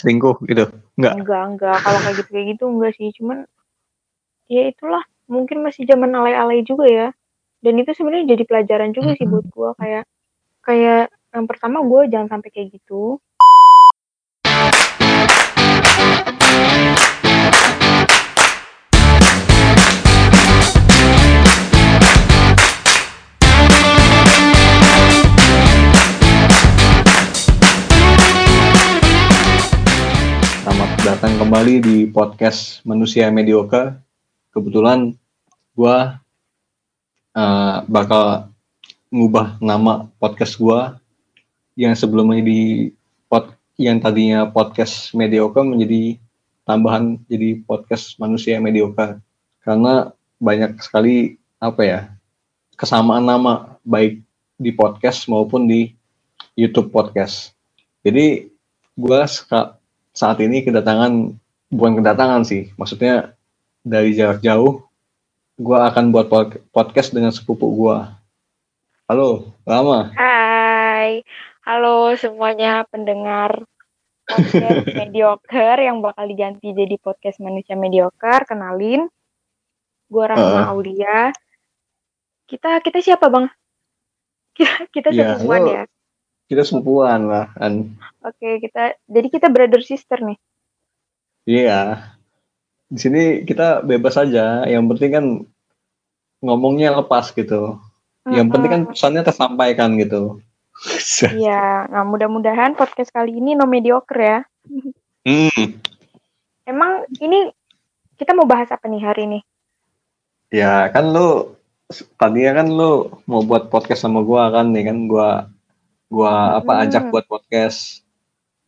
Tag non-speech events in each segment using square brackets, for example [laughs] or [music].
selingkuh gitu. Enggak enggak enggak. Kalau kayak gitu kayak gitu enggak sih. Cuman ya itulah. Mungkin masih zaman alay-alay juga ya. Dan itu sebenarnya jadi pelajaran juga sih buat gue kayak kayak yang pertama gue jangan sampai kayak gitu datang kembali di podcast Manusia Mediocre. Kebetulan gua uh, bakal ngubah nama podcast gua yang sebelumnya di pod yang tadinya podcast mediocre menjadi tambahan jadi podcast Manusia Mediocre. Karena banyak sekali apa ya kesamaan nama baik di podcast maupun di YouTube podcast. Jadi gua saat ini kedatangan bukan kedatangan sih, maksudnya dari jarak jauh, gue akan buat podcast dengan sepupu gue. Halo, Lama. Hai, halo semuanya pendengar podcast [laughs] mediocre yang bakal diganti jadi podcast manusia mediocre. Kenalin, gue Rahma uh. Aulia. Kita kita siapa bang? [laughs] Kita kita ya, sepupuan ya kita sepupuan lah kan. Oke, kita jadi kita brother sister nih. Iya. Di sini kita bebas aja. Yang penting kan ngomongnya lepas gitu. Uh-huh. Yang penting kan pesannya tersampaikan gitu. [laughs] Iya, nah mudah-mudahan podcast kali ini no mediocre ya. Hmm. Emang ini kita mau bahas apa nih hari ini? Ya kan lu tadinya kan lu mau buat podcast sama gua kan nih kan gua gua apa hmm. ajak buat podcast.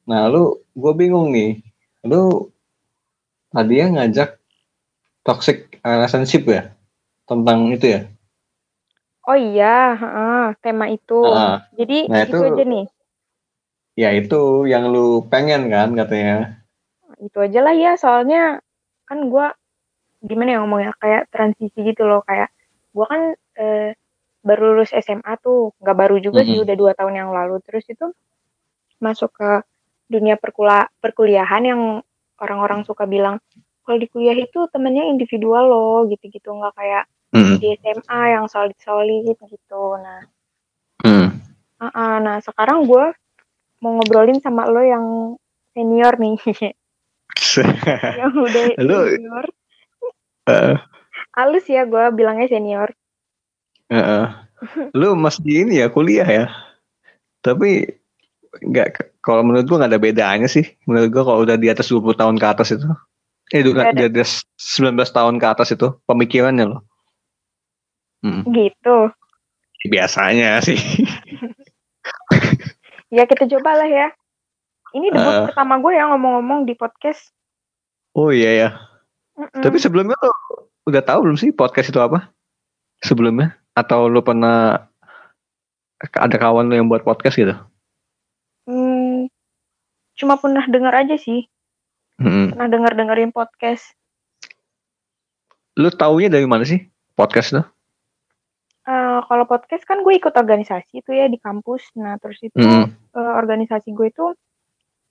Nah, lu gua bingung nih. Lu tadi yang ngajak toxic relationship ya? Tentang itu ya? Oh iya, uh, tema itu. Uh, Jadi nah itu, itu aja nih. Ya itu yang lu pengen kan katanya. Itu aja lah ya, soalnya kan gua gimana ya ngomongnya kayak transisi gitu loh kayak gua kan eh, baru lulus SMA tuh nggak baru juga mm -hmm. sih udah dua tahun yang lalu terus itu masuk ke dunia perkula perkuliahan yang orang-orang suka bilang kalau di kuliah itu temennya individual loh gitu-gitu nggak kayak mm -hmm. di SMA yang solid-solid gitu nah mm. uh -uh, nah sekarang gue mau ngobrolin sama lo yang senior nih [laughs] yang udah senior uh. halus ya gue bilangnya senior Uh, lu masih ini ya kuliah ya. Tapi nggak kalau menurut gua nggak ada bedanya sih. Menurut gua kalau udah di atas 20 tahun ke atas itu. Eh udah di atas 19 tahun ke atas itu pemikirannya loh. Hmm. Gitu. Biasanya sih. [laughs] ya kita coba lah ya. Ini debut uh, pertama gue yang ngomong-ngomong di podcast. Oh iya ya. Mm -mm. Tapi sebelumnya lo udah tahu belum sih podcast itu apa? Sebelumnya? Atau lu pernah ada kawan lu yang buat podcast gitu? Hmm, cuma pernah dengar aja sih. Hmm. Pernah dengar dengerin podcast. Lu taunya dari mana sih podcast tuh? Uh, kalau podcast kan gue ikut organisasi itu ya di kampus. Nah terus itu mm. uh, organisasi gue itu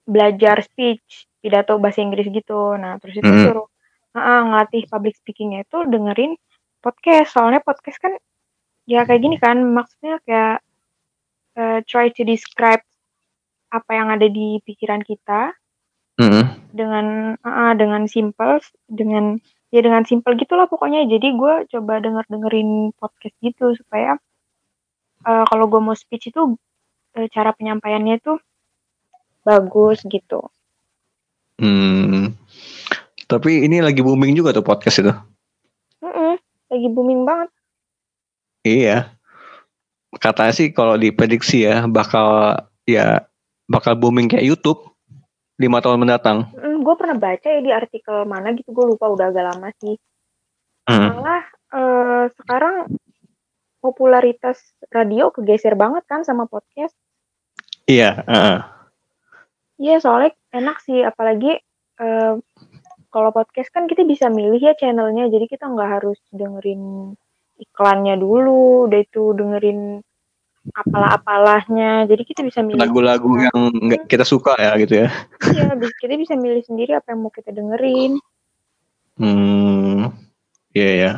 belajar speech, pidato bahasa Inggris gitu. Nah terus itu mm. suruh uh, ngelatih public speakingnya itu dengerin podcast. Soalnya podcast kan ya kayak gini kan maksudnya kayak uh, try to describe apa yang ada di pikiran kita dengan uh, dengan simple dengan ya dengan simple gitulah pokoknya jadi gue coba denger dengerin podcast gitu supaya uh, kalau gue mau speech itu uh, cara penyampaiannya tuh bagus gitu. Hmm. Tapi ini lagi booming juga tuh podcast itu. Mm -mm, lagi booming banget. Iya. Katanya sih kalau diprediksi ya bakal ya bakal booming kayak YouTube lima tahun mendatang. Mm, gue pernah baca ya di artikel mana gitu gue lupa udah agak lama sih. Mm. Malah uh, sekarang popularitas radio kegeser banget kan sama podcast. Iya. Uh. Iya soalnya enak sih apalagi uh, kalau podcast kan kita bisa milih ya channelnya jadi kita nggak harus dengerin iklannya dulu, udah itu dengerin apalah-apalahnya. Jadi kita bisa milih lagu-lagu yang nggak kita suka ya gitu ya. Iya, kita bisa milih sendiri apa yang mau kita dengerin. Hmm, iya yeah, ya.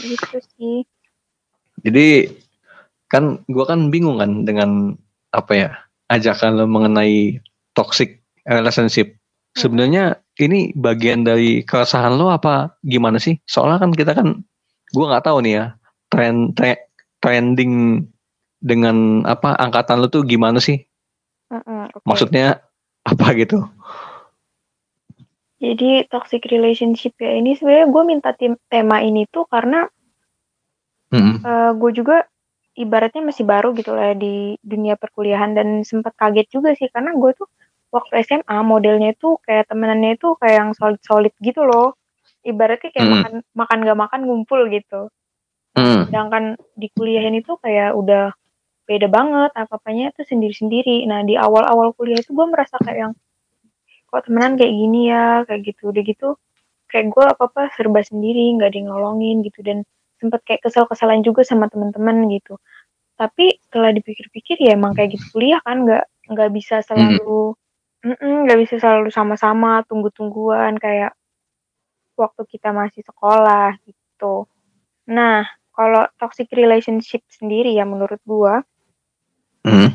Gitu sih. Jadi kan gue kan bingung kan dengan apa ya ajakan lo mengenai toxic relationship. Hmm. Sebenarnya ini bagian dari keresahan lo apa gimana sih? Soalnya kan kita kan gue nggak tahu nih ya trend tre, trending dengan apa angkatan lo tuh gimana sih? Uh -uh, okay. Maksudnya apa gitu? Jadi toxic relationship ya ini sebenarnya gue minta tim, tema ini tuh karena mm -hmm. uh, gue juga ibaratnya masih baru gitu lah di dunia perkuliahan dan sempat kaget juga sih karena gue tuh waktu SMA modelnya itu kayak temenannya itu kayak yang solid solid gitu loh ibaratnya kayak mm. makan makan gak makan ngumpul gitu. Mm. sedangkan di kuliahan itu kayak udah beda banget apa apanya itu sendiri sendiri nah di awal awal kuliah itu gue merasa kayak yang kok temenan kayak gini ya? Kayak gitu. Udah gitu kayak gue apa apa serba sendiri nggak ada nolongin gitu. Dan sempat kayak kesel-kesalan juga sama teman-teman gitu. Tapi setelah dipikir-pikir ya emang kayak gitu kuliah kan nggak nggak bisa selalu nggak bisa selalu sama-sama tunggu-tungguan. Kayak waktu kita masih sekolah gitu nah kalau toxic relationship sendiri ya menurut gua mm.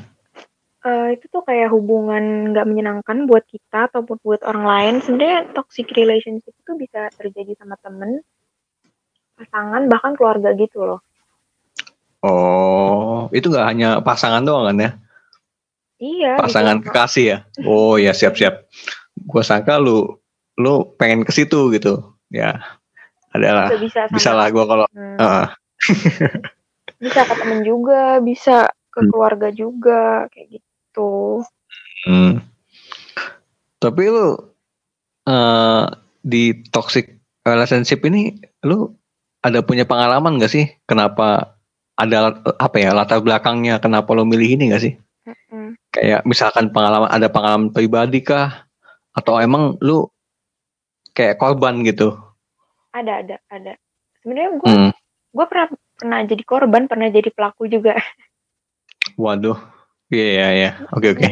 uh, itu tuh kayak hubungan nggak menyenangkan buat kita ataupun buat orang lain sebenarnya toxic relationship itu bisa terjadi sama temen pasangan bahkan keluarga gitu loh. Oh, itu nggak hanya pasangan doang kan ya? Iya. Pasangan gitu. kekasih ya? Oh ya siap-siap. Gue sangka lu lu pengen ke situ gitu. Ya, adalah. Bisa, bisa, bisa lah gue kalau. Hmm. Uh. bisa ke temen juga, bisa ke hmm. keluarga juga kayak gitu. Hmm. Tapi lu uh, di toxic relationship ini lu ada punya pengalaman gak sih kenapa ada apa ya latar belakangnya kenapa lo milih ini gak sih? Mm-hmm. Kayak misalkan pengalaman ada pengalaman pribadi kah atau emang lu kayak korban gitu? Ada ada ada. Sebenarnya gue hmm. gue pernah pernah jadi korban pernah jadi pelaku juga. Waduh, iya yeah, iya yeah, yeah. oke okay, oke. Okay.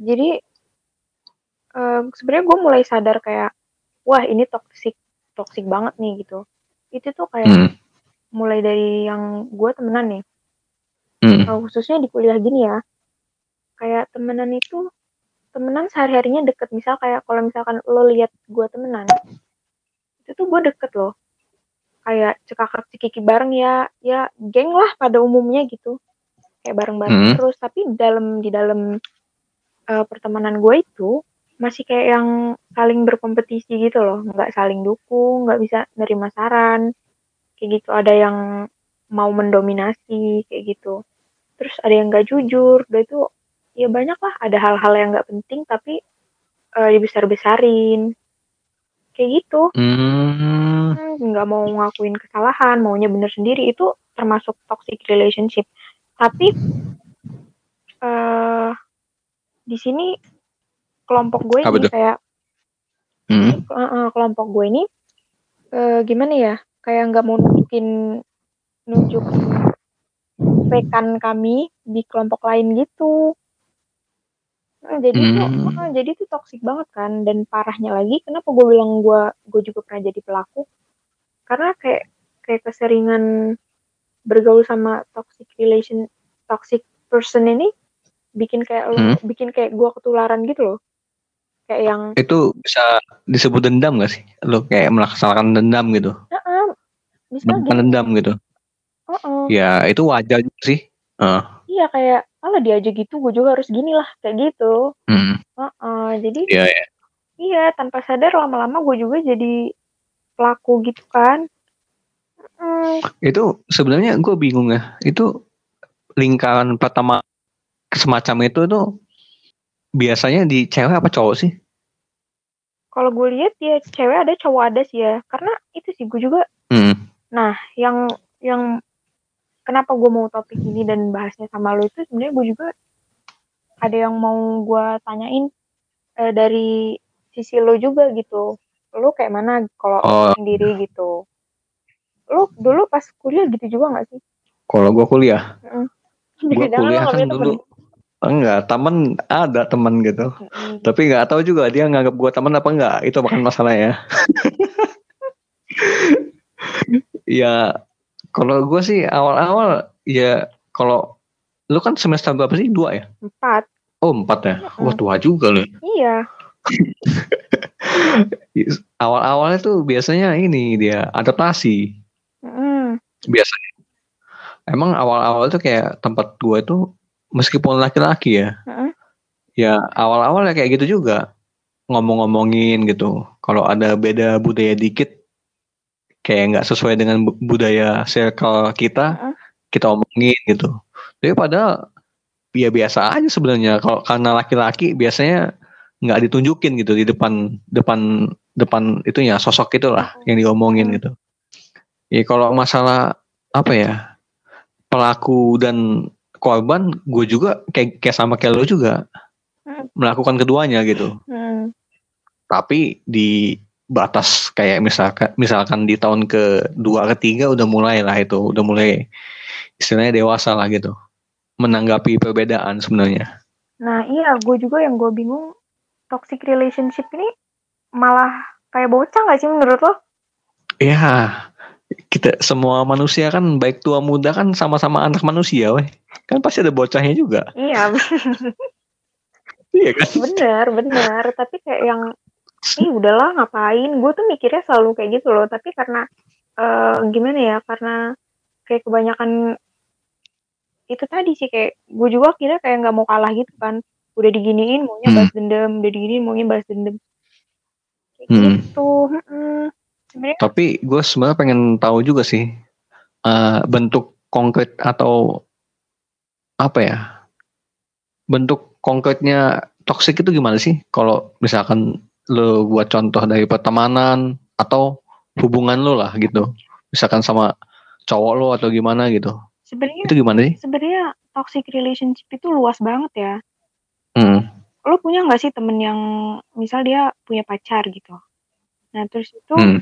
Jadi uh, sebenarnya gue mulai sadar kayak wah ini toksik toksik banget nih gitu itu tuh kayak hmm. mulai dari yang gue temenan nih hmm. khususnya di kuliah gini ya kayak temenan itu temenan sehari harinya deket. Misal kayak kalau misalkan lo lihat gue temenan itu tuh gue deket loh. Kayak cekakak cikiki bareng ya ya geng lah pada umumnya gitu. Kayak bareng-bareng hmm. terus. Tapi dalam di dalam uh, pertemanan gue itu masih kayak yang saling berkompetisi gitu loh. Nggak saling dukung nggak bisa nerima saran. Kayak gitu. Ada yang mau mendominasi kayak gitu. Terus ada yang nggak jujur. Udah itu ya banyak lah ada hal-hal yang nggak penting tapi uh, dibesar besarin kayak gitu hmm. nggak mm. mau ngakuin kesalahan maunya bener sendiri itu termasuk toxic relationship tapi uh, di sini kelompok gue Apa ini kayak hmm? uh, kelompok gue ini uh, gimana ya kayak nggak mau nunjukin nunjuk rekan kami di kelompok lain gitu nah, jadi hmm. tuh uh, jadi tuh toksik banget kan dan parahnya lagi kenapa gue bilang gue gue juga pernah jadi pelaku karena kayak kayak keseringan bergaul sama toxic relation toxic person ini bikin kayak hmm. lo bikin kayak gue ketularan gitu loh kayak yang itu bisa disebut dendam gak sih lo kayak melaksanakan dendam gitu -uh. Bisa dendam gitu uh -uh. ya itu wajar sih uh. Iya kayak kalau dia aja gitu gue juga harus gini lah kayak gitu hmm. uh -uh. jadi yeah, yeah. iya tanpa sadar lama-lama gue juga jadi pelaku gitu kan uh. itu sebenarnya gue bingung ya itu lingkaran pertama semacam itu tuh biasanya di cewek apa cowok sih? Kalau gue lihat ya cewek ada cowok ada sih ya. Karena itu sih gue juga. Hmm. Nah, yang yang kenapa gue mau topik ini dan bahasnya sama lo itu sebenarnya gue juga ada yang mau gue tanyain eh, dari sisi lo juga gitu. Lo kayak mana kalau oh. sendiri gitu? Lo dulu pas kuliah gitu juga gak sih? Kalau gue kuliah, mm. Gue kuliah kan dulu enggak temen ada temen gitu mm-hmm. tapi nggak tahu juga dia nganggap gue temen apa enggak itu bukan masalah ya [laughs] ya kalau gue sih awal-awal ya kalau lu kan semester berapa sih? Dua ya? Empat. Oh empat ya? Wah tua juga loh iya. [laughs] Awal-awalnya tuh biasanya ini dia adaptasi. Mm. biasanya. Emang awal-awal tuh kayak tempat gue tuh meskipun laki-laki ya uh-uh. ya awal-awal ya kayak gitu juga. Ngomong-ngomongin gitu. Kalau ada beda budaya dikit kayak nggak sesuai dengan budaya circle kita uh-uh. kita omongin gitu. Tapi padahal ya biasa aja sebenarnya. Kalau karena laki-laki biasanya nggak ditunjukin gitu di depan depan depan itunya sosok itulah yang diomongin gitu. Ya kalau masalah apa ya pelaku dan korban gue juga kayak kayak sama kayak lo juga melakukan keduanya gitu. Hmm. tapi di batas kayak misalkan misalkan di tahun kedua ketiga udah mulai lah itu udah mulai istilahnya dewasa lah gitu menanggapi perbedaan sebenarnya nah iya gue juga yang gue bingung toxic relationship ini malah kayak bocah gak sih menurut lo? Iya, kita semua manusia kan baik tua muda kan sama-sama anak manusia, weh. Kan pasti ada bocahnya juga. Iya. [laughs] iya kan? Bener, bener. Tapi kayak yang, ih udahlah ngapain. Gue tuh mikirnya selalu kayak gitu loh. Tapi karena, uh, gimana ya, karena kayak kebanyakan itu tadi sih kayak gue juga kira kayak nggak mau kalah gitu kan udah diginiin maunya hmm. balas dendam udah diginiin maunya balas dendam kayak hmm. gitu hmm Sebenernya... Tapi gue sebenarnya pengen tahu juga sih uh, bentuk konkret atau apa ya bentuk konkretnya toxic itu gimana sih? Kalau misalkan lo buat contoh dari pertemanan atau hubungan lo lah gitu, misalkan sama cowok lo atau gimana gitu. Sebenarnya itu gimana sih? Sebenarnya toxic relationship itu luas banget ya. Hmm. Lo punya nggak sih temen yang misal dia punya pacar gitu? Nah terus itu hmm.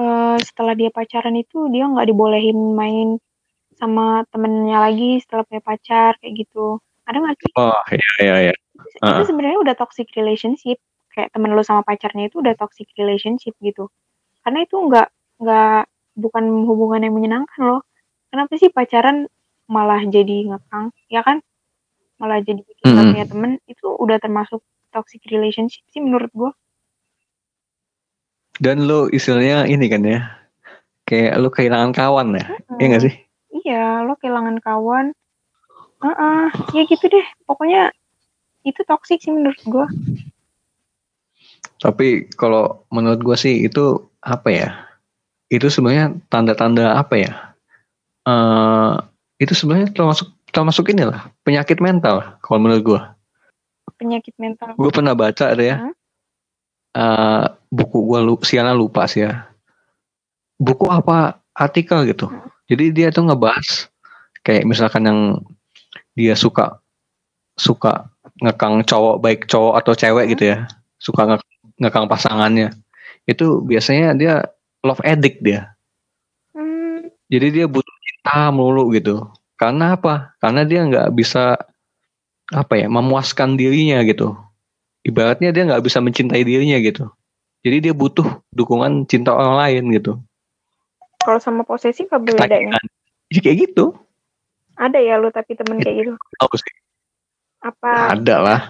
uh, setelah dia pacaran itu dia nggak dibolehin main sama temennya lagi setelah punya pacar kayak gitu. Ada nggak sih? Oh iya iya iya. Uh. Itu sebenarnya udah toxic relationship. Kayak temen lu sama pacarnya itu udah toxic relationship gitu. Karena itu nggak nggak bukan hubungan yang menyenangkan loh. Kenapa sih pacaran malah jadi ngekang, ya kan? Malah jadi bikin mm. punya temen itu udah termasuk toxic relationship sih menurut gua dan lo istilahnya ini kan ya kayak lo kehilangan kawan ya hmm. iya gak sih iya lo kehilangan kawan uh -uh, ya gitu deh pokoknya itu toksik sih menurut gue tapi kalau menurut gue sih itu apa ya? Itu sebenarnya tanda-tanda apa ya? Uh, itu sebenarnya termasuk termasuk inilah penyakit mental kalau menurut gue penyakit mental. Gue pernah baca ada ya. Hmm? uh, buku gue lu, siana lupa sih ya. Buku apa? Artikel gitu. Jadi dia tuh ngebahas kayak misalkan yang dia suka suka ngekang cowok baik cowok atau cewek gitu ya. Suka ngekang pasangannya. Itu biasanya dia love addict dia. Hmm. jadi dia butuh cinta melulu gitu. Karena apa? Karena dia nggak bisa apa ya memuaskan dirinya gitu. Ibaratnya dia nggak bisa mencintai dirinya gitu. Jadi dia butuh dukungan cinta orang lain gitu. Kalau sama posesif apa bedanya ya kayak gitu. Ada ya lu tapi temen kayak gitu? Tahu sih. Apa? Ada lah.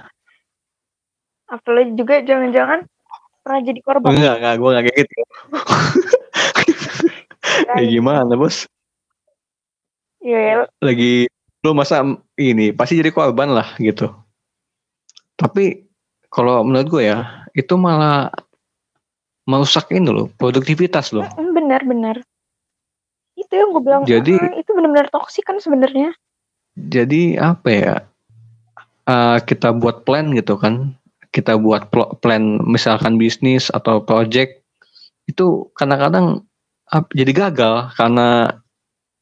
Apa lu juga jangan-jangan pernah jadi korban enggak enggak gue enggak kayak gitu [laughs] ya gimana bos Iya, ya. lagi lu masa ini pasti jadi korban lah gitu tapi kalau menurut gue ya itu malah merusak ini loh produktivitas loh. Benar-benar. Itu yang gue bilang. Jadi ah, itu benar-benar toksik kan sebenarnya. Jadi apa ya? Uh, kita buat plan gitu kan. Kita buat plan misalkan bisnis atau project itu kadang-kadang jadi gagal karena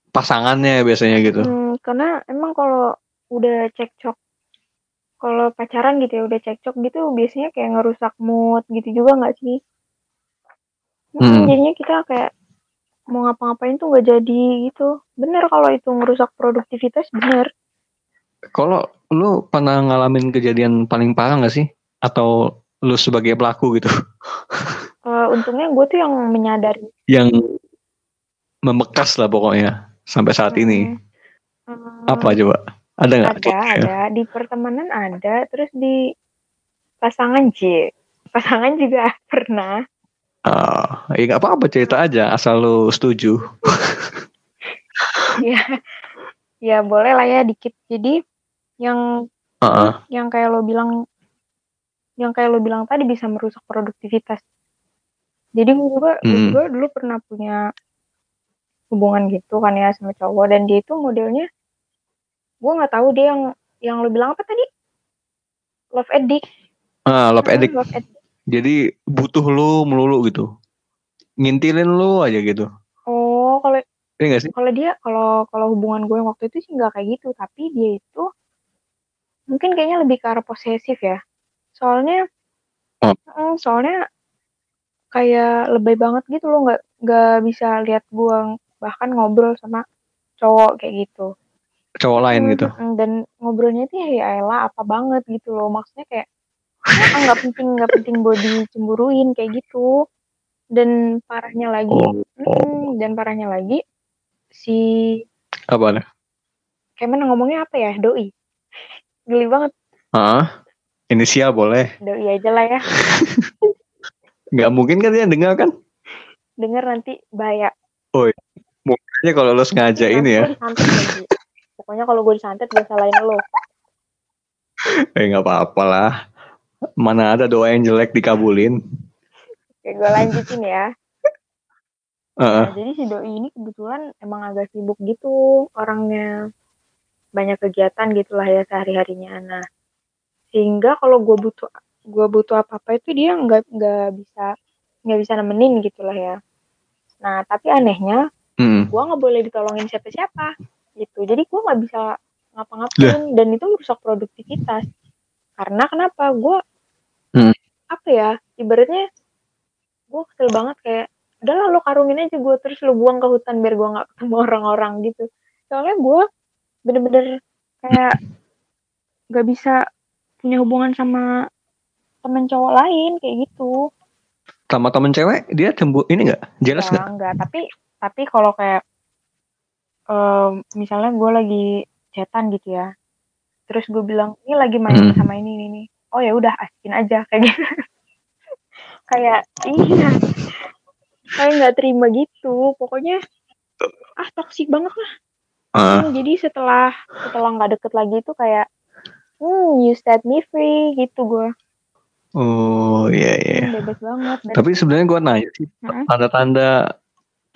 pasangannya biasanya gitu. Hmm, karena emang kalau udah cekcok kalau pacaran gitu ya udah cekcok gitu biasanya kayak ngerusak mood gitu juga nggak sih? Hmm. Jadinya kita kayak mau ngapa-ngapain tuh nggak jadi gitu bener kalau itu ngerusak produktivitas bener kalau lu pernah ngalamin kejadian paling parah nggak sih atau lu sebagai pelaku gitu uh, [laughs] untungnya gue tuh yang menyadari yang membekas lah pokoknya sampai saat hmm. ini hmm. apa coba ada nggak ada ada di pertemanan ada terus di pasangan J pasangan juga [laughs] pernah Uh, ya nggak apa-apa cerita aja asal lu setuju. ya, ya boleh lah ya dikit. Jadi yang uh -uh. yang kayak lo bilang, yang kayak lo bilang tadi bisa merusak produktivitas. Jadi gue hmm. gue dulu pernah punya hubungan gitu kan ya sama cowok dan dia itu modelnya gue nggak tahu dia yang yang lo bilang apa tadi love addict. Ah, love addict. Love addict jadi butuh lu melulu gitu. Ngintilin lu aja gitu. Oh, kalau iya sih? Kalau dia kalau kalau hubungan gue waktu itu sih nggak kayak gitu, tapi dia itu mungkin kayaknya lebih ke arah posesif ya. Soalnya oh. Mm, soalnya kayak lebay banget gitu loh nggak nggak bisa lihat gue bahkan ngobrol sama cowok kayak gitu. Cowok lain hmm, gitu dan ngobrolnya itu ya elah apa banget gitu loh maksudnya kayak ah nggak [laughs] penting nggak penting body cemburuin kayak gitu. Dan parahnya lagi oh, oh. Hmm, dan parahnya lagi si apa nih kayak mana ngomongnya apa ya? Doi. Geli banget. Ah inisial boleh doi aja lah ya [laughs] nggak mungkin kan dia dengar kan dengar nanti bahaya oh iya. aja kalau lo sengaja ini ya pokoknya kalau gue disantet gue salahin lo eh nggak apa-apa lah Mana ada doa yang jelek dikabulin. Oke, gue lanjutin ya. Uh. Nah, jadi si doi ini kebetulan emang agak sibuk gitu orangnya banyak kegiatan gitulah ya sehari harinya. Nah, sehingga kalau gue butuh gue butuh apa apa itu dia nggak nggak bisa nggak bisa nemenin gitulah ya. Nah, tapi anehnya mm. gue nggak boleh ditolongin siapa siapa gitu. Jadi gue nggak bisa ngapa-ngapain dan itu merusak produktivitas karena kenapa gue hmm. apa ya ibaratnya gue kesel banget kayak udahlah lo karungin aja gue terus lo buang ke hutan biar gue nggak ketemu [laughs] orang-orang gitu soalnya gue bener-bener kayak gak bisa punya hubungan sama temen cowok lain kayak gitu. Sama temen cewek dia cembu ini nggak? Jelas nggak? nggak tapi tapi kalau kayak um, misalnya gue lagi chatan gitu ya terus gue bilang ini lagi main hmm. sama ini ini, ini. oh ya udah asikin aja kayak gitu. [laughs] Kayak iya. Kayak nggak terima gitu. Pokoknya ah toksik banget lah. Uh. jadi setelah setelah nggak deket lagi itu kayak hmm you set me free gitu gue oh iya iya hmm, bebas banget Dan tapi sebenarnya gue nanya sih tanda-tanda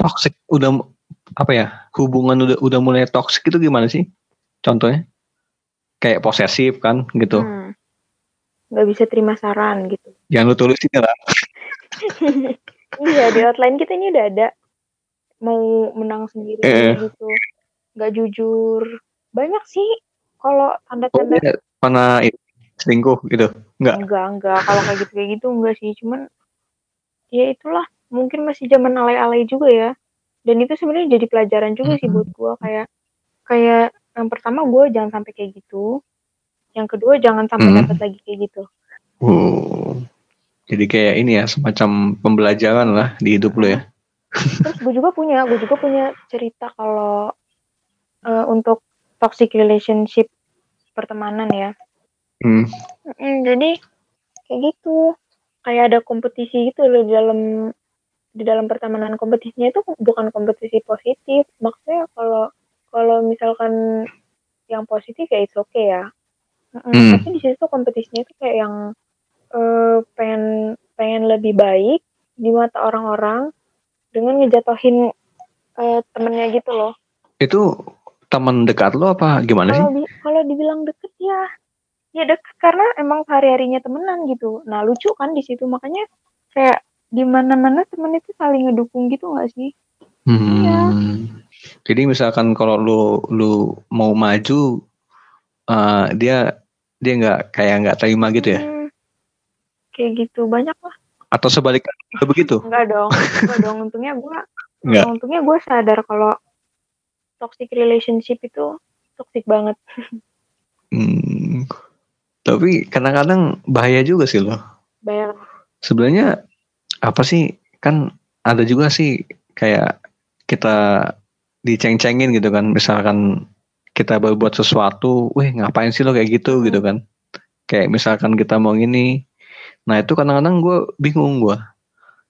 toxic udah apa ya hubungan udah udah mulai toxic itu gimana sih contohnya kayak posesif kan gitu. Hmm. Gak bisa terima saran gitu. Yang lu tulis ini lah. [laughs] iya di outline kita ini udah ada mau menang sendiri eh. gitu. Gak jujur. Banyak sih kalau tanda-tanda. Oh, iya. Mana selingkuh gitu? Enggak. Enggak, enggak. Kalau kayak gitu kayak gitu enggak sih. Cuman ya itulah mungkin masih zaman alay-alay juga ya. Dan itu sebenarnya jadi pelajaran juga sih buat gua kayak kayak yang pertama gue jangan sampai kayak gitu yang kedua jangan sampai hmm. dapat lagi kayak gitu oh jadi kayak ini ya semacam pembelajaran lah di hidup lo ya terus gue juga punya gue juga punya cerita kalau uh, untuk toxic relationship pertemanan ya. Hmm. Hmm, jadi kayak gitu. Kayak ada kompetisi gitu loh di dalam di dalam pertemanan kompetisinya itu bukan kompetisi positif. Maksudnya kalau kalau misalkan yang positif ya itu oke okay ya. Hmm. tapi di situ kompetisinya itu kayak yang uh, pengen pengen lebih baik di mata orang-orang dengan ngejatohin uh, temennya gitu loh. Itu teman dekat lo apa gimana kalo sih kalau dibilang deket ya ya deket karena emang hari harinya temenan gitu nah lucu kan di situ makanya kayak di mana mana temen itu saling ngedukung gitu nggak sih hmm. ya jadi misalkan kalau lu lu mau maju uh, dia dia nggak kayak nggak terima gitu ya? Hmm, kayak gitu banyak lah. Atau sebaliknya begitu? Enggak dong, enggak dong. Untungnya. Nah, untungnya gue sadar kalau toxic relationship itu toxic banget. Hmm, tapi kadang-kadang bahaya juga sih loh. Bayar. Sebenarnya apa sih kan ada juga sih kayak kita diceng-cengin gitu kan misalkan kita berbuat sesuatu, wih ngapain sih lo kayak gitu gitu kan. Kayak misalkan kita mau gini, nah itu kadang-kadang gue bingung gue.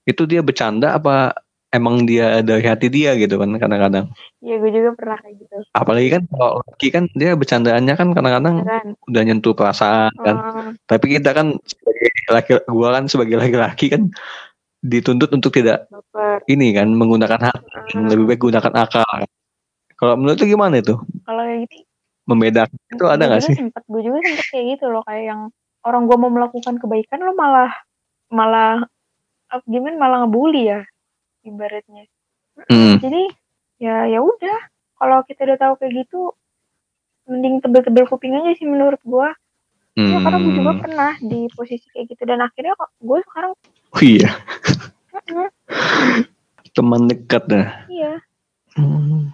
Itu dia bercanda apa emang dia dari hati dia gitu kan kadang-kadang. Iya gue juga pernah kayak gitu. Apalagi kan kalau laki kan dia bercandaannya kan kadang-kadang Kan? udah nyentuh perasaan kan. Oh, Tapi kita kan sebagai laki gua kan sebagai laki-laki kan dituntut untuk tidak baper. ini kan menggunakan hati, Ah, lebih baik gunakan akal. Kalau menurut lu gimana itu? kalau kayak gitu Membedakan itu ada gue nggak sih? sempet gue juga sempet kayak gitu loh kayak yang orang gue mau melakukan kebaikan lo malah malah gimana malah ngebully ya ibaratnya Hmm. jadi ya ya udah kalau kita udah tahu kayak gitu mending tebel-tebel kuping aja sih menurut gue ya karena gue juga Hmm. pernah di posisi kayak gitu dan akhirnya kok gue sekarang Oh iya, teman dekat dah. iya Hmm.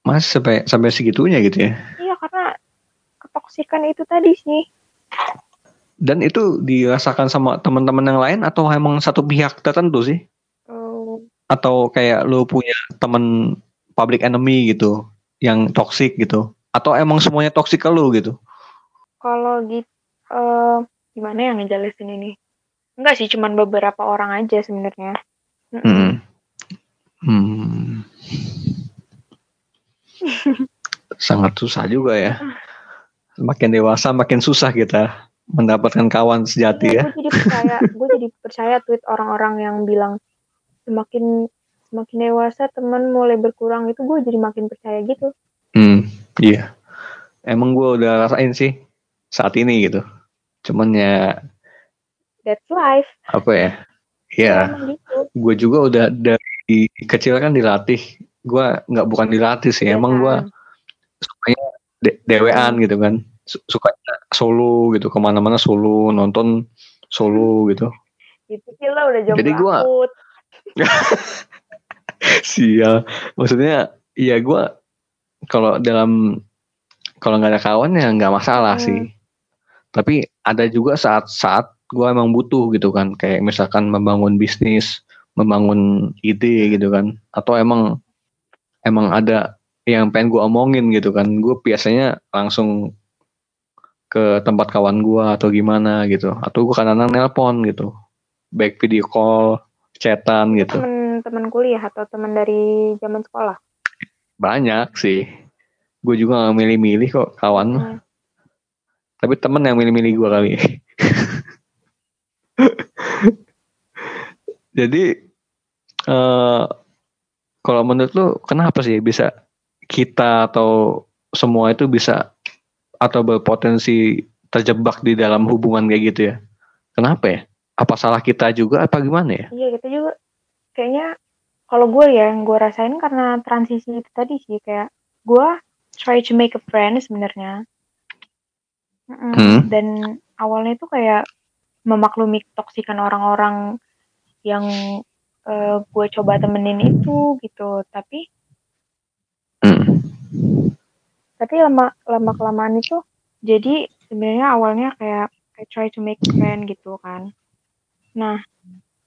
Mas sampai sampai segitunya gitu ya. iya karena ketoksikan itu tadi sih Dan itu dirasakan sama teman-teman yang lain atau emang satu pihak tertentu sih? Atau kayak lu punya temen public enemy gitu yang toxic gitu? Atau emang semuanya toxic ke lu gitu? kalau gitu eh gimana ya ngejelasin ini enggak sih cuman beberapa orang aja sebenarnya. Hmm. Hmm. Sangat susah juga ya. Makin dewasa makin susah kita mendapatkan kawan sejati ya. Iya, gue jadi percaya gue jadi percaya tweet orang-orang yang bilang semakin semakin dewasa teman mulai berkurang itu gue jadi makin percaya gitu Hmm, iya. Emang gue udah rasain sih saat ini gitu. Cuman ya that's life apa ya? Ya, gitu gue juga udah dari kecil kan dilatih. Gue nggak bukan dilatih sih. Iya Emang gue kan? sukanya de- dewean gitu kan. Su- Sukanya solo gitu ke mana-mana solo nonton solo gitu. itu sih lo udah jomblo Jadi akut [laughs] Sial. Maksudnya ya gue kalau dalam kalau nggak ada kawan ya nggak masalah Hmm. sih. Tapi ada juga saat-saat gue emang butuh gitu kan, kayak misalkan membangun bisnis, membangun ide gitu kan, atau emang emang ada yang pengen gue omongin gitu kan, gue biasanya langsung ke tempat kawan gue atau gimana gitu, atau gue kadang-kadang nelpon gitu, baik video call, chatan gitu. teman-teman kuliah atau teman dari zaman sekolah Banyak sih. Gue juga gak milih-milih kok kawan. mah. Hmm. Tapi temen yang milih-milih gue kali. [laughs] Jadi eh kalau menurut lu kenapa sih bisa kita atau semua itu bisa atau berpotensi terjebak di dalam hubungan kayak gitu ya? Kenapa ya? Apa salah kita juga apa gimana ya? iya kita juga kayaknya kalau gue ya yang gue rasain karena transisi itu tadi sih kayak gue try to make a friend sebenarnya Mm-mm. Hmm. dan awalnya tuh kayak memaklumi toksikan orang-orang yang eh, gue coba temenin itu gitu tapi Hmm. tapi lama lama kelamaan itu jadi sebenarnya awalnya kayak I try to make friend gitu kan nah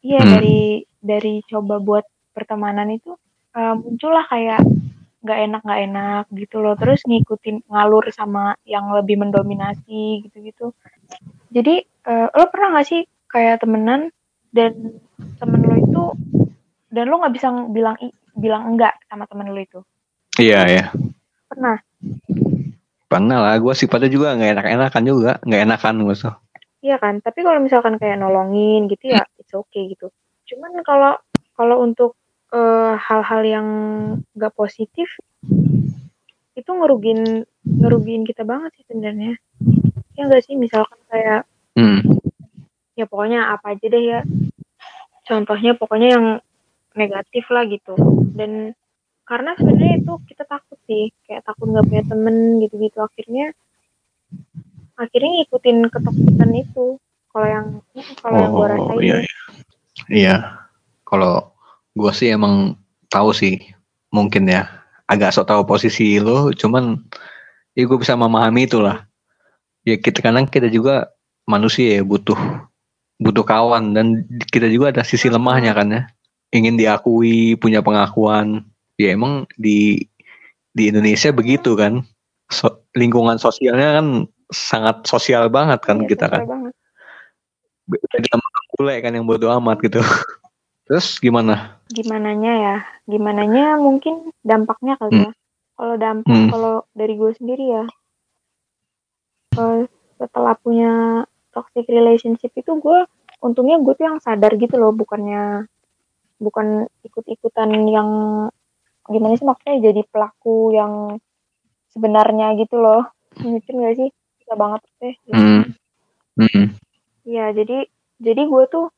iya Hmm. dari dari coba buat pertemanan itu eh, muncullah kayak nggak enak nggak enak gitu loh terus ngikutin ngalur sama yang lebih mendominasi gitu-gitu jadi eh, lo pernah nggak sih kayak temenan dan temen lo itu dan lo nggak bisa bilang bilang enggak sama temen lo itu Iya ya. pernah Pernah lah. Gue sifatnya juga nggak enak-enakan juga, nggak enakan gue tuh. Iya kan, tapi kalau misalkan kayak nolongin gitu ya, it's okay gitu. Cuman kalau kalau untuk eh, hal-hal yang nggak positif, itu ngerugiin ngerugiin kita banget sih sebenarnya. Ya nggak sih, misalkan kayak Hmm. ya pokoknya apa aja deh ya. Contohnya pokoknya yang negatif lah gitu. Dan karena sebenarnya itu kita takut sih, kayak takut nggak punya temen gitu-gitu. Akhirnya akhirnya ngikutin ketoksikan itu. Kalau yang kalau yang gue Oh rasain. iya iya. Iya. Kalau gue sih emang tahu sih mungkin ya. Agak sok tahu posisi lo cuman ya gue bisa memahami itulah. Ya kita kadang kita juga manusia ya butuh butuh kawan. Dan kita juga ada sisi lemahnya kan ya. Ingin diakui punya pengakuan. Ya emang di di Indonesia begitu kan. So, lingkungan sosialnya kan sangat sosial banget kan iya, kita kan banget. bule kan yang bodo amat gitu [laughs] terus gimana gimananya ya gimananya mungkin dampaknya kali hmm. ya kalau dampak hmm. kalau dari gue sendiri ya setelah punya toxic relationship itu gue untungnya gue tuh yang sadar gitu loh bukannya bukan ikut-ikutan yang gimana sih maksudnya jadi pelaku yang sebenarnya gitu loh mikir gak sih bisa banget deh gitu. mm. mm. ya jadi jadi gue tuh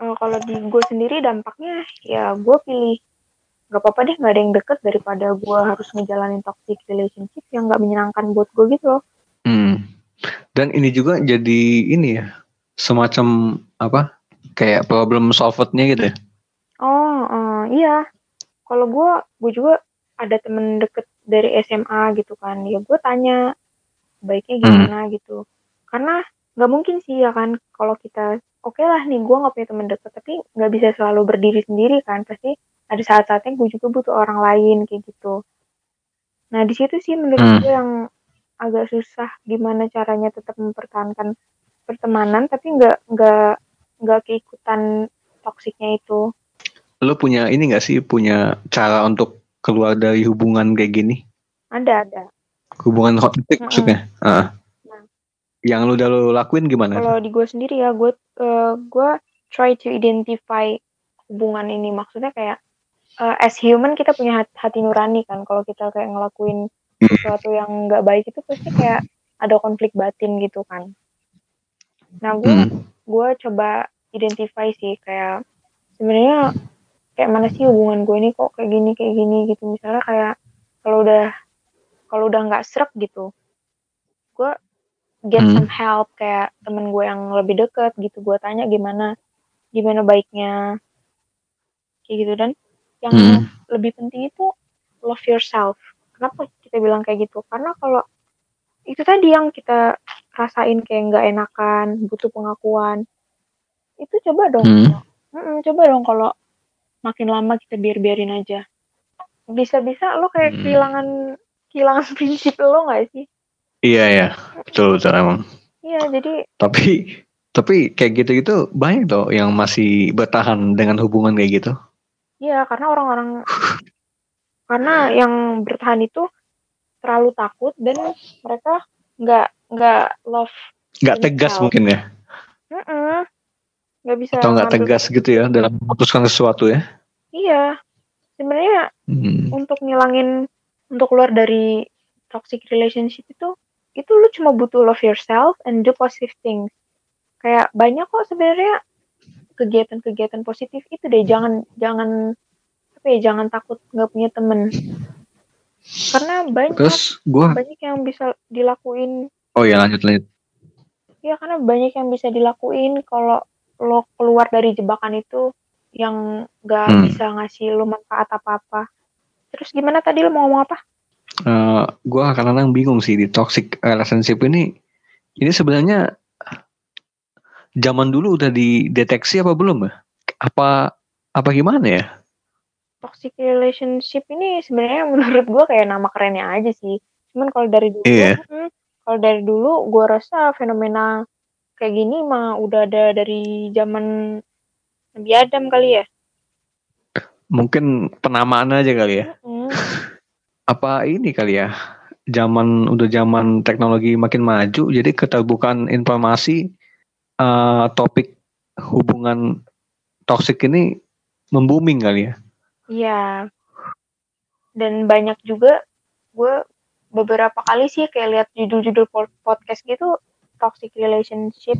uh, kalau di gue sendiri dampaknya ya gue pilih gak apa-apa deh nggak ada yang deket daripada gue harus ngejalanin toxic relationship yang gak menyenangkan buat gue gitu loh mm. dan ini juga jadi ini ya semacam apa kayak problem solvednya gitu ya Oh, uh, iya. Kalau gue, gue juga ada temen deket dari SMA gitu kan. Ya gue tanya baiknya hmm. gimana hmm. gitu. Karena nggak mungkin sih ya kan kalau kita oke okay lah nih gue nggak punya temen deket tapi nggak bisa selalu berdiri sendiri kan pasti ada saat-saatnya gue juga butuh orang lain kayak gitu. Nah di situ sih menurut hmm. gue yang agak susah gimana caranya tetap mempertahankan pertemanan tapi nggak nggak nggak keikutan toksiknya itu lo punya ini gak sih punya cara untuk keluar dari hubungan kayak gini? Ada ada. Hubungan hot mm -hmm. maksudnya? Uh. Nah. Yang lo udah lo lakuin gimana? Kalau di gue sendiri ya, gue uh, gue try to identify hubungan ini. Maksudnya kayak uh, as human kita punya hati, hati nurani kan. Kalau kita kayak ngelakuin hmm. sesuatu yang nggak baik itu pasti kayak ada konflik batin gitu kan. Nah gue hmm. gue coba identify sih kayak sebenarnya kayak mana sih hubungan gue ini kok kayak gini kayak gini gitu misalnya kayak kalau udah kalau udah nggak serak gitu gue get hmm. some help kayak temen gue yang lebih deket gitu gue tanya gimana gimana baiknya kayak gitu dan yang hmm. lebih penting itu love yourself kenapa kita bilang kayak gitu karena kalau itu tadi yang kita rasain kayak nggak enakan butuh pengakuan itu coba dong hmm. Hmm, coba dong kalau makin lama kita biar-biarin aja bisa-bisa lo kayak hmm. kehilangan kehilangan [laughs] prinsip lo gak sih? Iya ya betul betul emang. Iya jadi tapi tapi kayak gitu-gitu banyak tuh yang masih bertahan dengan hubungan kayak gitu. Iya karena orang-orang [laughs] karena yang bertahan itu terlalu takut dan mereka nggak nggak love nggak tegas mungkin ya? Mm -mm nggak bisa atau nggak tegas gitu ya dalam memutuskan sesuatu ya? Iya. Sebenarnya hmm. untuk ngilangin untuk keluar dari toxic relationship itu itu lu cuma butuh love yourself and do positive things. Kayak banyak kok sebenarnya kegiatan-kegiatan positif itu deh. Jangan jangan apa ya jangan takut nggak punya temen. Karena banyak Terus gua banyak yang bisa dilakuin. Oh ya lanjut lanjut. Ya karena banyak yang bisa dilakuin kalau lo keluar dari jebakan itu yang gak hmm. bisa ngasih lo manfaat apa-apa. Terus gimana tadi lo mau ngomong apa? Uh, eh, gue kadang-kadang bingung sih di toxic relationship ini. Ini sebenarnya zaman dulu udah dideteksi apa belum ya? Apa apa gimana ya? Toxic relationship ini sebenarnya menurut gue kayak nama kerennya aja sih. Cuman kalau dari dulu, yeah. hmm, kalau dari dulu gue rasa fenomena kayak gini mah udah ada dari zaman Nabi Adam kali ya? Mungkin penamaan aja kali ya. Mm. [laughs] Apa ini kali ya? Zaman udah zaman teknologi makin maju, jadi keterbukaan informasi uh, topik hubungan toksik ini membuming kali ya? Iya. Dan banyak juga gue beberapa kali sih kayak lihat judul-judul podcast gitu toxic relationship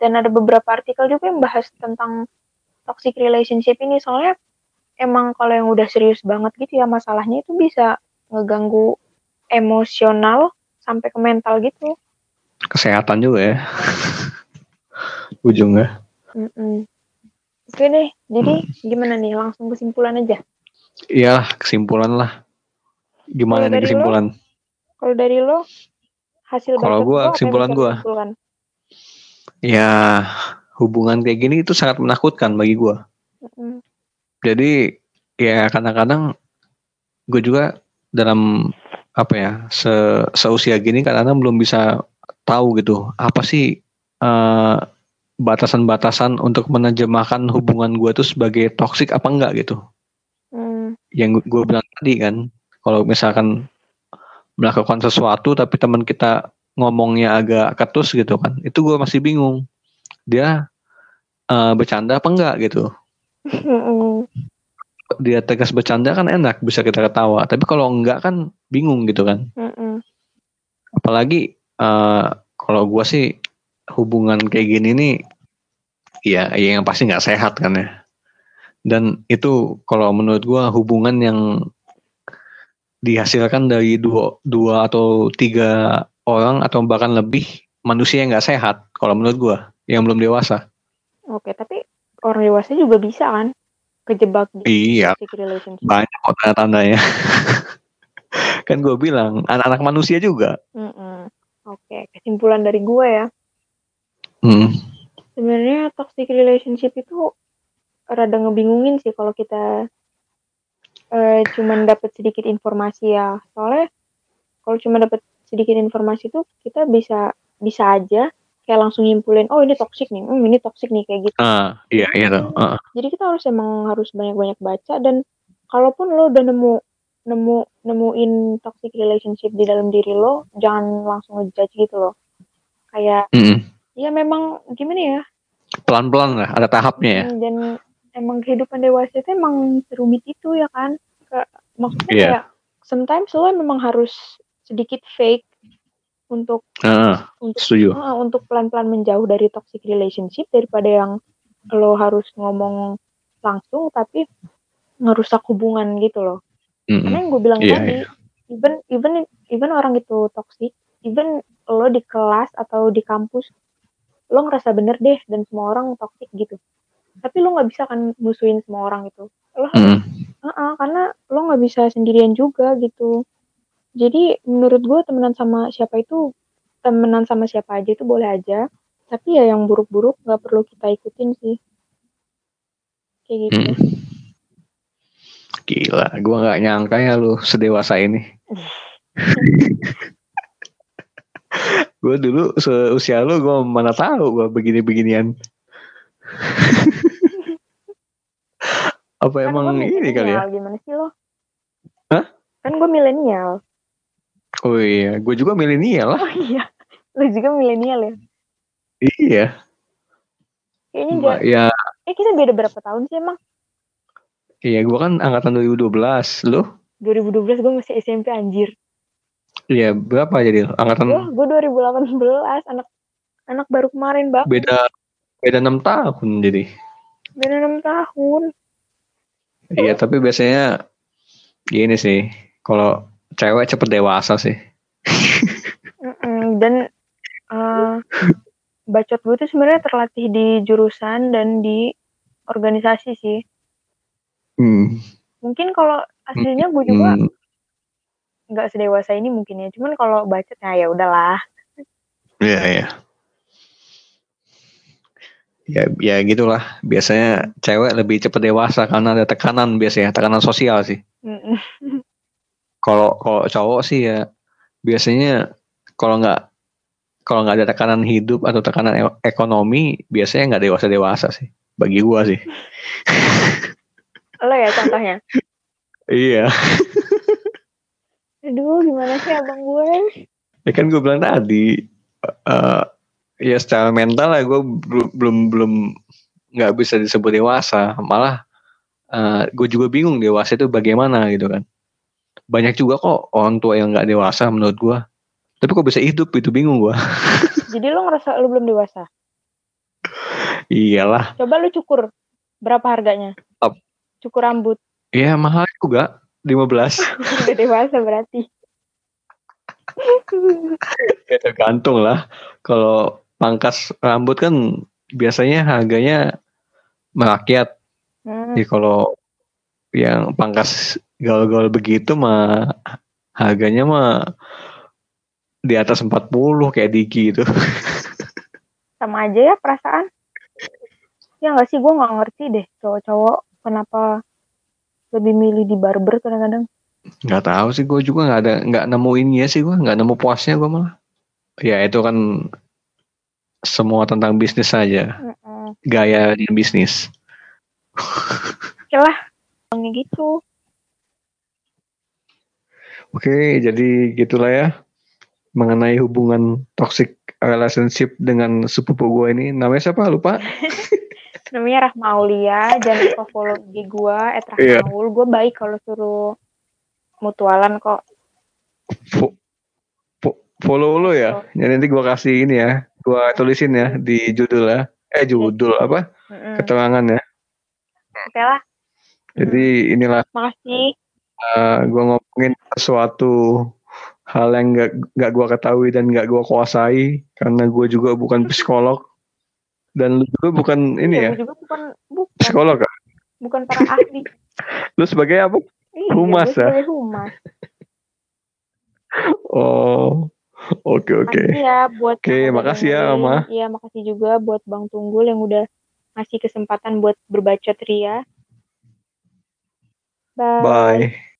dan ada beberapa artikel juga yang bahas tentang toxic relationship ini soalnya emang kalau yang udah serius banget gitu ya masalahnya itu bisa ngeganggu emosional sampai ke mental gitu kesehatan juga ya [laughs] ujungnya mm -mm. Oke deh, jadi gimana nih? Langsung kesimpulan aja. Iya, kesimpulan lah. Gimana Kalau nih kesimpulan? Kalau dari lo, hasil Kalau gua, kesimpulan gua. lo simpulkan? Ya, hubungan kayak gini itu sangat menakutkan bagi gua. Jadi ya kadang-kadang gue juga dalam apa ya se seusia gini kadang-kadang belum bisa tahu gitu apa sih eh, batasan-batasan untuk menerjemahkan hubungan gue tuh sebagai toksik apa enggak gitu. mm, Yang gue bilang tadi kan kalau misalkan melakukan sesuatu tapi teman kita ngomongnya agak ketus gitu kan itu gue masih bingung. Dia eh, bercanda apa enggak gitu dia tegas bercanda kan enak bisa kita ketawa. Tapi kalau enggak kan bingung gitu kan. Mm, mm. apalagi eh, kalau gua sih hubungan kayak gini nih ya ya yang pasti nggak sehat kan ya. Dan itu kalau menurut gua hubungan yang dihasilkan dari dua dua atau tiga orang atau bahkan lebih manusia yang nggak sehat kalau menurut gua yang belum dewasa. Oke, tapi orang dewasa juga bisa kan kejebak di iya toxic relationship. banyak kok tanda-tandanya [laughs] kan gue bilang anak-anak manusia juga Mm-mm. Oke, kesimpulan dari gue ya. Hmm. Sebenarnya toxic relationship itu rada ngebingungin sih kalau kita eh, cuman dapat sedikit informasi ya. Soalnya kalau cuma dapat sedikit informasi tuh kita bisa bisa aja kayak langsung nyimpulin oh ini toxic nih, hmm, ini toxic nih kayak gitu. Ah, iya iya. Ah. Jadi kita harus emang harus banyak-banyak baca dan kalaupun lo udah nemu nemu nemuin toxic relationship di dalam diri lo, jangan langsung ngejudge gitu loh. Kayak Mm-mm. ya memang gimana ya? Pelan-pelan lah, ada tahapnya ya. Hmm, dan emang kehidupan dewasa itu emang serumit itu ya kan Ke, maksudnya Iya. kayak sometimes lo memang harus sedikit fake untuk Ah, untuk setuju. untuk pelan-pelan menjauh dari toxic relationship daripada yang lo harus ngomong langsung tapi ngerusak hubungan gitu loh karena Mm-mm. yang gue bilang Iya, tadi even even even orang itu toxic even lo di kelas atau di kampus lo ngerasa bener deh dan semua orang toxic gitu tapi lo nggak bisa kan musuhin semua orang itu lo Mm-mm. Heeh, karena lo nggak bisa sendirian juga gitu jadi menurut gue temenan sama siapa itu temenan sama siapa aja itu boleh aja tapi ya yang buruk-buruk nggak perlu kita ikutin sih kayak gitu Mm. Gila, gua nggak nyangka ya lu sedewasa ini. [laughs] gue dulu seusia lu gue mana tahu gue begini-beginian. [laughs] Apa kan emang gue ini kali ya? gimana sih lo Hah? kan gue milenial Oh iya, gue juga milenial lah. oh iya lo juga milenial ya Iya, kayaknya gak ya, eh kita beda berapa tahun sih emang iya gue kan angkatan 2012, lu? 2012 gue masih SMP anjir Iya, berapa jadi? lu? Angkatan Wah, gue 2018 anak anak baru kemarin bang beda beda enam tahun jadi. beda enam tahun Iya, tapi biasanya gini sih, kalau cewek cepet dewasa sih. Dan eh, bacot gue tuh sebenarnya terlatih di jurusan dan di organisasi sih Hmm. mungkin kalau aslinya gue juga Hmm. nggak sedewasa ini mungkin ya cuman kalau bacot nah ya udahlah Iya, iya. Ya, ya gitulah. Biasanya cewek lebih cepet dewasa karena ada tekanan biasanya, tekanan sosial sih. [laughs] Kalau kalau cowok sih ya biasanya kalau nggak kalau nggak ada tekanan hidup atau tekanan e- ekonomi, biasanya nggak dewasa dewasa sih. Bagi gua sih. lo ya contohnya Iya. aduh gimana sih abang gue Ya kan gue bilang tadi, eh ya secara mental ya gue belum belum nggak bisa disebut dewasa, malah eh gue juga bingung dewasa itu bagaimana gitu kan. Banyak juga kok orang tua yang nggak dewasa menurut gue, tapi kok bisa hidup itu bingung gue. [laughs] jadi lo ngerasa lo belum dewasa? Iyalah, coba lo cukur berapa harganya? Ap- cukur rambut. Ya mahal juga 15 [laughs] udah dewasa berarti. [laughs] Ya tergantung lah. Kalau pangkas rambut kan biasanya harganya merakyat. Hmm. Jadi kalau yang pangkas gaul-gaul begitu mah harganya mah di atas 40 kayak Diki itu. [laughs] Sama aja ya perasaan. Ya nggak sih, gue nggak ngerti deh cowok-cowok kenapa lebih milih di barber kadang-kadang. Nggak tahu sih gue juga nggak ada nggak nemuin ya sih gue nggak nemu puasnya gue malah. Ya itu kan semua tentang bisnis saja, Mm-mm. gaya di bisnis. Oke Ngomongnya gitu. Oke, jadi gitulah ya mengenai hubungan toxic relationship dengan sepupu gue ini. Namanya siapa? Lupa. [laughs] Namanya Rahma Aulia, jangan lupa follow IG gue, at Iya. Rahmaul. Gue baik kalau suruh mutualan kok. Fo- fo- follow lo ya. Jadi nanti gue kasih ini ya. Gue tulisin ya di judul ya. Eh judul apa? Mm-mm. Keterangan ya. Oke lah, Jadi inilah makasih. gue ngomongin sesuatu hal yang gak, gak gue ketahui dan gak gue kuasai karena gue juga bukan psikolog dan lu juga bukan ini ya Gue juga bukan, bukan, psikolog kan? bukan para ahli. [laughs] Lu sebagai apa? Iya, Humas ya? sebagai humas. [laughs] Oh, oke oke. Makasih ya buat Oke, udah makasih ya. Ama. Iya, makasih juga buat Bang Tunggul yang udah ngasih kesempatan buat berbacot Ria. Bye. Bye.